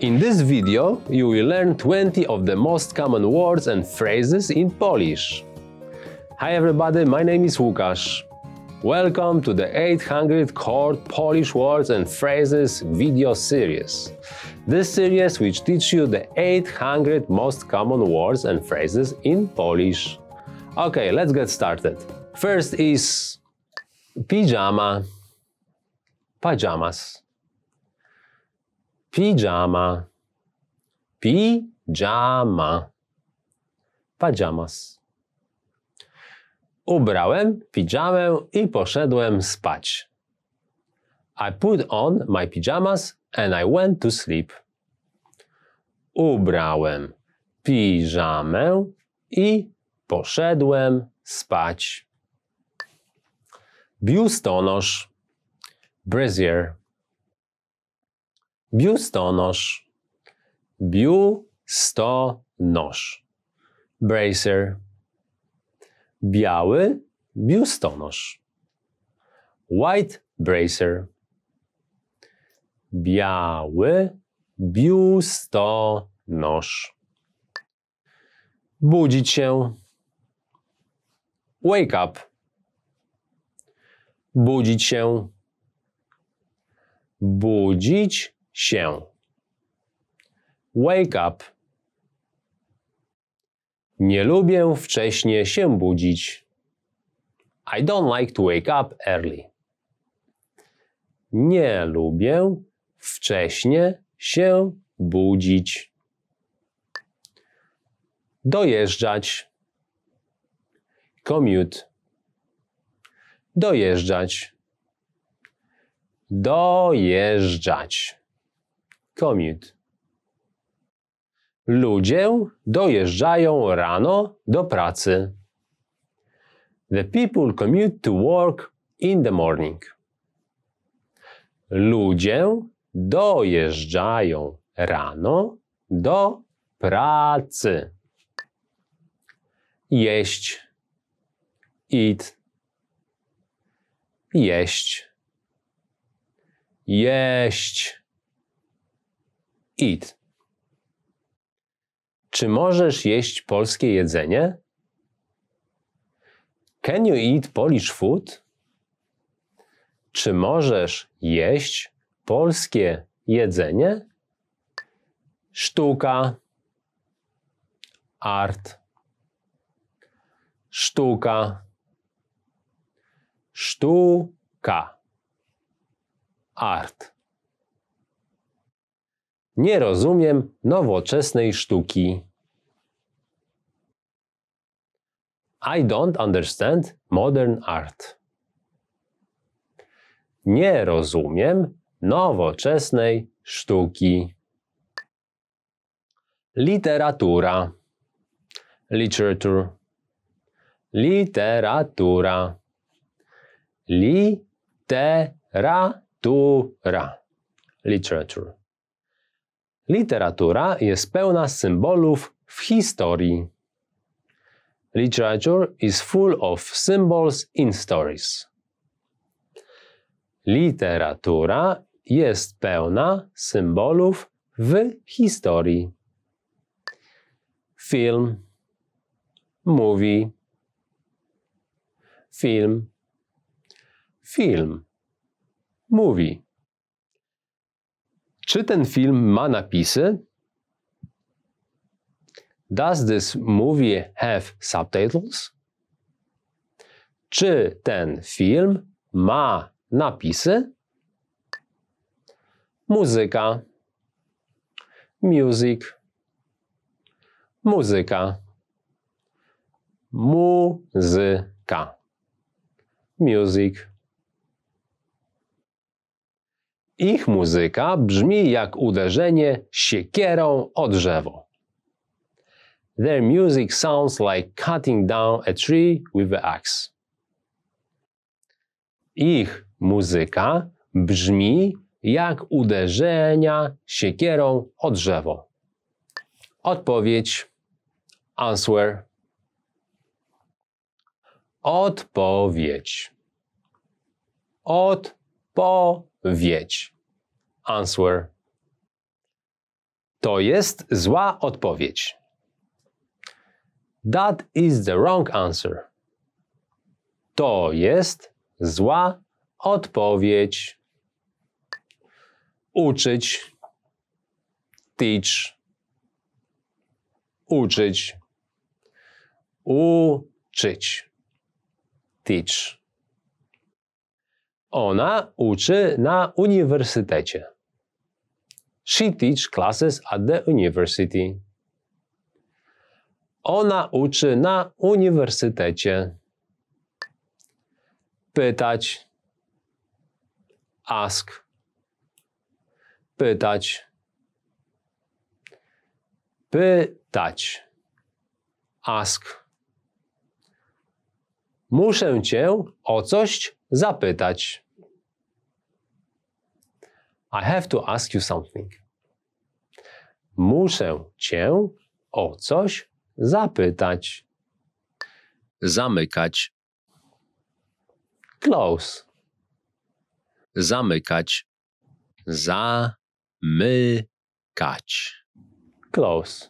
In this video, you will learn 20 of the most common words and phrases in Polish. Hi everybody, my name is Łukasz. Welcome to the 800 Core Polish Words and Phrases video series. This series which teach you the 800 most common words and phrases in Polish. Okay, let's get started. First is pijama, pajamas. Pijama, pijama, pajamas. Ubrałem pijamę i poszedłem spać. I put on my pajamas and I went to sleep. Ubrałem piżamę i poszedłem spać. Biustonosz, brazier. Biustonosz, biustonosz, bracer. Biały biustonosz. White bracer. Biały biustonosz. Budzić się. Wake up. Budzić się. Budzić się. Wake up. Nie lubię wcześnie się budzić. I don't like to wake up early. Nie lubię wcześnie się budzić. Dojeżdżać. Commute. Dojeżdżać. Dojeżdżać. Commute. Ludzie dojeżdżają rano do pracy. The people commute to work in the morning. Ludzie dojeżdżają rano do pracy. Jeść. Eat. Jeść. Jeść. Eat. Czy możesz jeść polskie jedzenie? Can you eat Polish food? Czy możesz jeść polskie jedzenie? Sztuka. Art. Sztuka. Sztuka. Art. Nie rozumiem nowoczesnej sztuki. I don't understand modern art. Nie rozumiem nowoczesnej sztuki. Literatura. Literature. Literatura. Literatura. Literature. Literatura jest pełna symbolów w historii. Literature is full of symbols in stories. Literatura jest pełna symbolów w historii. Film, movie, film, film, movie. Czy ten film ma napisy? Does this movie have subtitles? Czy ten film ma napisy? Muzyka. Music. Muzyka. Muzyka. Music. Ich muzyka brzmi jak uderzenie siekierą o drzewo. Their music sounds like cutting down a tree with an axe. Ich muzyka brzmi jak uderzenia siekierą o drzewo. Odpowiedź. Answer. Odpowiedź. Odpowiedź. Answer. To jest zła odpowiedź. That is the wrong answer. To jest zła odpowiedź. Uczyć. Teach. Uczyć. Uczyć. Teach. Ona uczy na uniwersytecie. She teach classes at the university. Ona uczy na uniwersytecie. Pytać. Ask. Pytać. Pytać. Ask. Muszę cię o coś zapytać. I have to ask you something. Muszę cię o coś zapytać. Zamykać. Close. Zamykać. Zamykać. Close.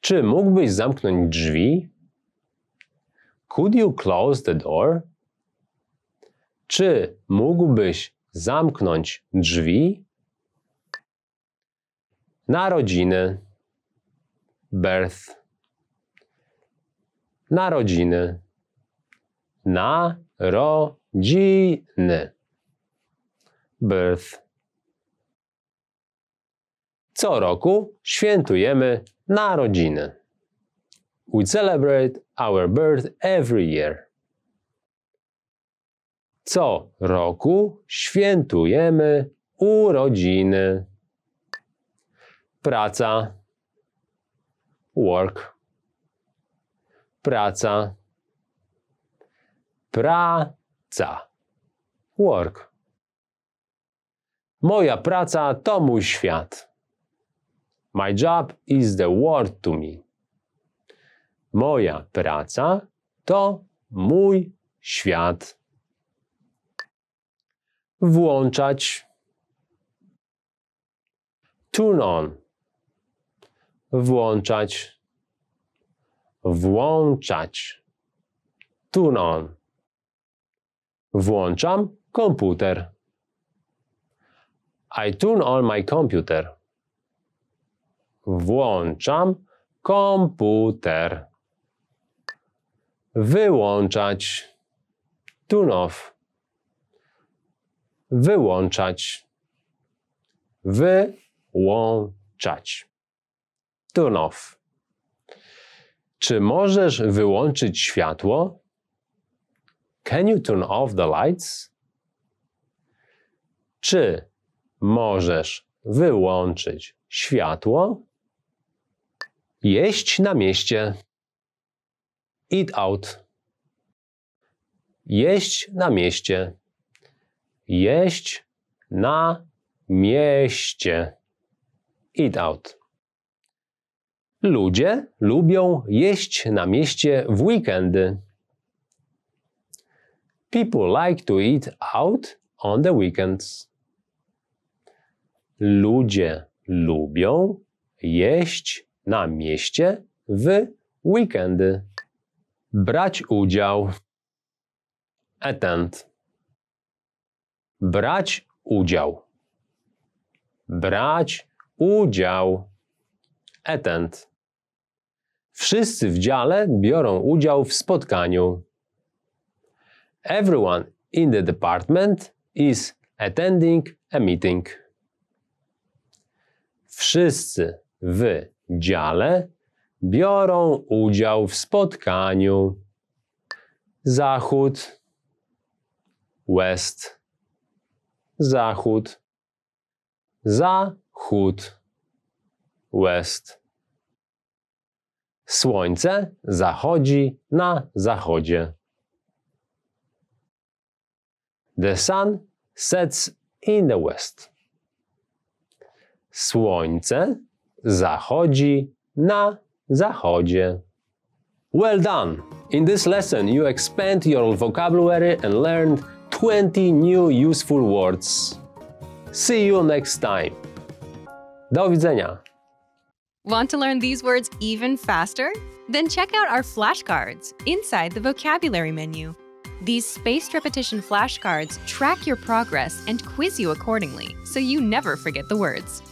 Czy mógłbyś zamknąć drzwi? Could you close the door? Czy mógłbyś zamknąć drzwi? Narodziny. Birth. Narodziny. Narodziny. Birth. Co roku świętujemy narodziny. We celebrate our birth every year. Co roku świętujemy urodziny. Praca. Work. Praca. Praca. Work. Moja praca to mój świat. My job is the world to me. Moja praca to mój świat. Włączać. Turn on. Włączać. Włączać. Turn on. Włączam komputer. I turn on my computer. Włączam komputer. Wyłączać. Turn off. Wyłączać. Wyłączać. Turn off. Czy możesz wyłączyć światło? Can you turn off the lights? Czy możesz wyłączyć światło? Jeść na mieście. Eat out. Jeść na mieście. Jeść na mieście. Eat out. Ludzie lubią jeść na mieście w weekendy. People like to eat out on the weekends. Ludzie lubią jeść na mieście w weekendy. Brać udział. Attend. Brać udział. Brać udział. Attend. Wszyscy w dziale biorą udział w spotkaniu. Everyone in the department is attending a meeting. Wszyscy w dziale biorą udział w spotkaniu. Zachód, west, zachód, zachód, west. Słońce zachodzi na zachodzie. The sun sets in the west. Słońce zachodzi na zachodzie. Well done! In this lesson, you expand your vocabulary and learned 20 new useful words. See you next time! Do widzenia! Want to learn these words even faster? Then check out our flashcards inside the vocabulary menu. These spaced repetition flashcards track your progress and quiz you accordingly so you never forget the words.